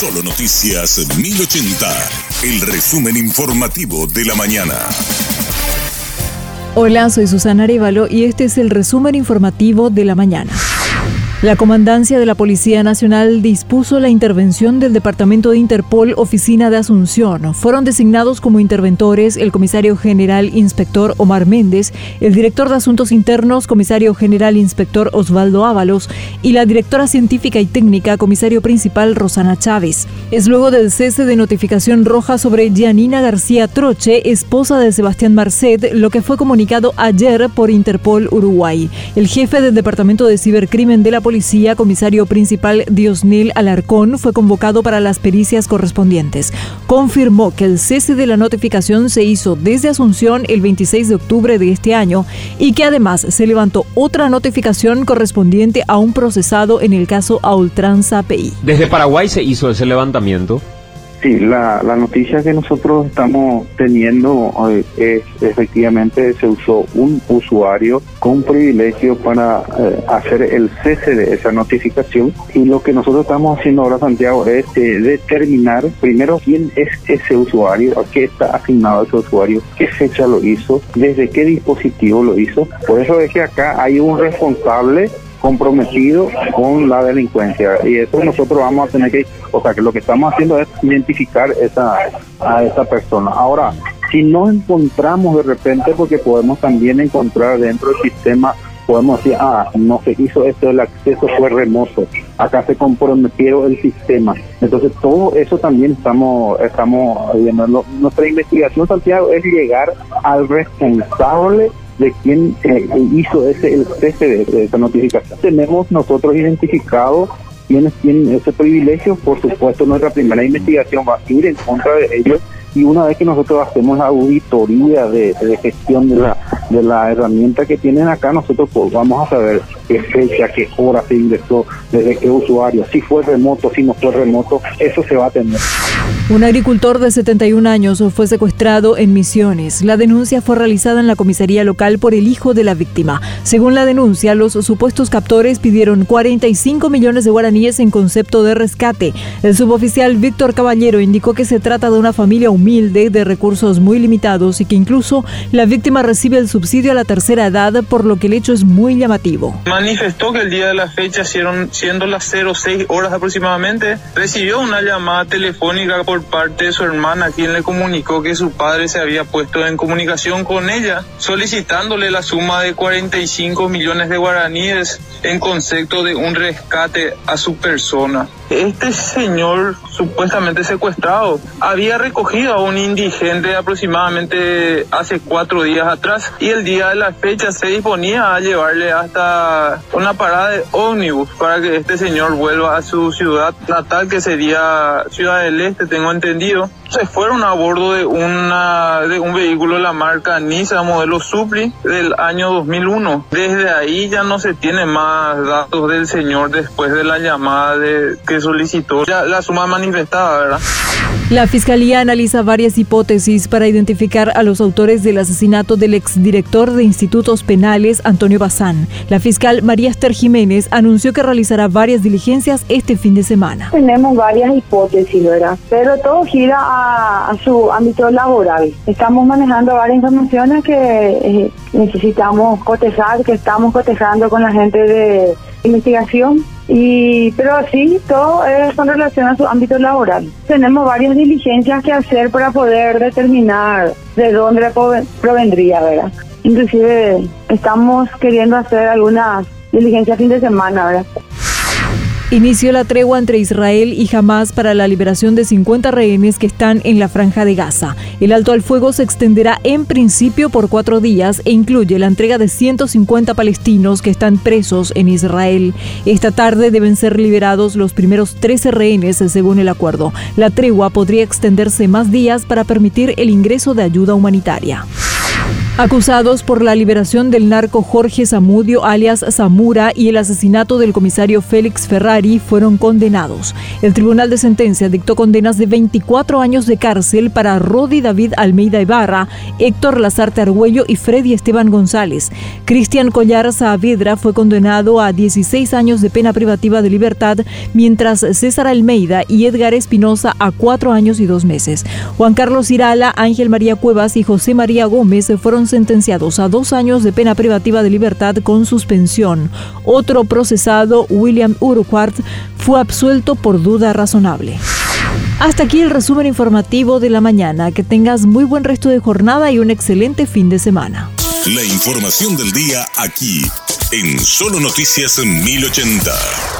Solo Noticias 1080, el resumen informativo de la mañana. Hola, soy Susana Arevalo y este es el resumen informativo de la mañana. La comandancia de la Policía Nacional dispuso la intervención del Departamento de Interpol Oficina de Asunción. Fueron designados como interventores el comisario general inspector Omar Méndez, el director de Asuntos Internos comisario general inspector Osvaldo Ábalos y la directora científica y técnica comisario principal Rosana Chávez. Es luego del cese de notificación roja sobre Gianina García Troche, esposa de Sebastián Marcet, lo que fue comunicado ayer por Interpol Uruguay. El jefe del Departamento de Cibercrimen de la Policía, comisario principal Diosnil Alarcón, fue convocado para las pericias correspondientes. Confirmó que el cese de la notificación se hizo desde Asunción el 26 de octubre de este año y que además se levantó otra notificación correspondiente a un procesado en el caso a ultranza. Desde Paraguay se hizo ese levantamiento. Sí, la, la noticia que nosotros estamos teniendo eh, es efectivamente se usó un usuario con privilegio para eh, hacer el cese de esa notificación y lo que nosotros estamos haciendo ahora Santiago es eh, determinar primero quién es ese usuario, a qué está asignado ese usuario, qué fecha lo hizo, desde qué dispositivo lo hizo. Por eso es que acá hay un responsable comprometido con la delincuencia y eso nosotros vamos a tener que, o sea que lo que estamos haciendo es identificar esa a esa persona. Ahora, si no encontramos de repente, porque podemos también encontrar dentro del sistema, podemos decir, ah, no se hizo esto, el acceso fue remoto, acá se comprometió el sistema. Entonces todo eso también estamos, estamos viendo. Nuestra investigación, Santiago, es llegar al responsable de quién eh, hizo ese el cese de, esa notificación. Tenemos nosotros identificado quiénes tienen ese privilegio, por supuesto nuestra primera investigación va a ir en contra de ellos y una vez que nosotros hacemos la auditoría de, gestión de la, de la herramienta que tienen acá, nosotros pues, vamos a saber qué fecha, qué hora se ingresó, desde qué usuario, si fue remoto, si no fue remoto, eso se va a tener. Un agricultor de 71 años fue secuestrado en Misiones. La denuncia fue realizada en la comisaría local por el hijo de la víctima. Según la denuncia, los supuestos captores pidieron 45 millones de guaraníes en concepto de rescate. El suboficial Víctor Caballero indicó que se trata de una familia humilde de recursos muy limitados y que incluso la víctima recibe el subsidio a la tercera edad, por lo que el hecho es muy llamativo. Manifestó que el día de la fecha, siendo las 06 horas aproximadamente, recibió una llamada telefónica por parte de su hermana, quien le comunicó que su padre se había puesto en comunicación con ella, solicitándole la suma de 45 millones de guaraníes en concepto de un rescate a su persona. Este señor supuestamente secuestrado había recogido a un indigente aproximadamente hace cuatro días atrás y el día de la fecha se disponía a llevarle hasta una parada de ómnibus para que este señor vuelva a su ciudad natal que sería Ciudad del Este, tengo entendido. Se fueron a bordo de, una, de un vehículo de la marca Nissan modelo Supli del año 2001. Desde ahí ya no se tiene más datos del señor después de la llamada de, que solicitó la suma manifestada, ¿verdad? La Fiscalía analiza varias hipótesis para identificar a los autores del asesinato del exdirector de institutos penales, Antonio Bazán. La fiscal María Esther Jiménez anunció que realizará varias diligencias este fin de semana. Tenemos varias hipótesis, ¿verdad? Pero todo gira a, su ámbito laboral. Estamos manejando varias informaciones que eh, necesitamos cotejar, que estamos cotejando con la gente de investigación y pero así todo es con relación a su ámbito laboral. Tenemos varias diligencias que hacer para poder determinar de dónde provendría, ¿verdad? Inclusive estamos queriendo hacer algunas diligencias fin de semana, ¿verdad? Inició la tregua entre Israel y Hamas para la liberación de 50 rehenes que están en la franja de Gaza. El alto al fuego se extenderá en principio por cuatro días e incluye la entrega de 150 palestinos que están presos en Israel. Esta tarde deben ser liberados los primeros 13 rehenes según el acuerdo. La tregua podría extenderse más días para permitir el ingreso de ayuda humanitaria. Acusados por la liberación del narco Jorge Zamudio alias Zamura y el asesinato del comisario Félix Ferrari fueron condenados. El Tribunal de Sentencia dictó condenas de 24 años de cárcel para Rodi David Almeida Ibarra, Héctor Lazarte Argüello y Freddy Esteban González. Cristian Collar Saavedra fue condenado a 16 años de pena privativa de libertad, mientras César Almeida y Edgar Espinosa a 4 años y 2 meses. Juan Carlos Irala, Ángel María Cuevas y José María Gómez sentenciados a dos años de pena privativa de libertad con suspensión. Otro procesado, William Urquhart, fue absuelto por duda razonable. Hasta aquí el resumen informativo de la mañana. Que tengas muy buen resto de jornada y un excelente fin de semana. La información del día aquí, en Solo Noticias 1080.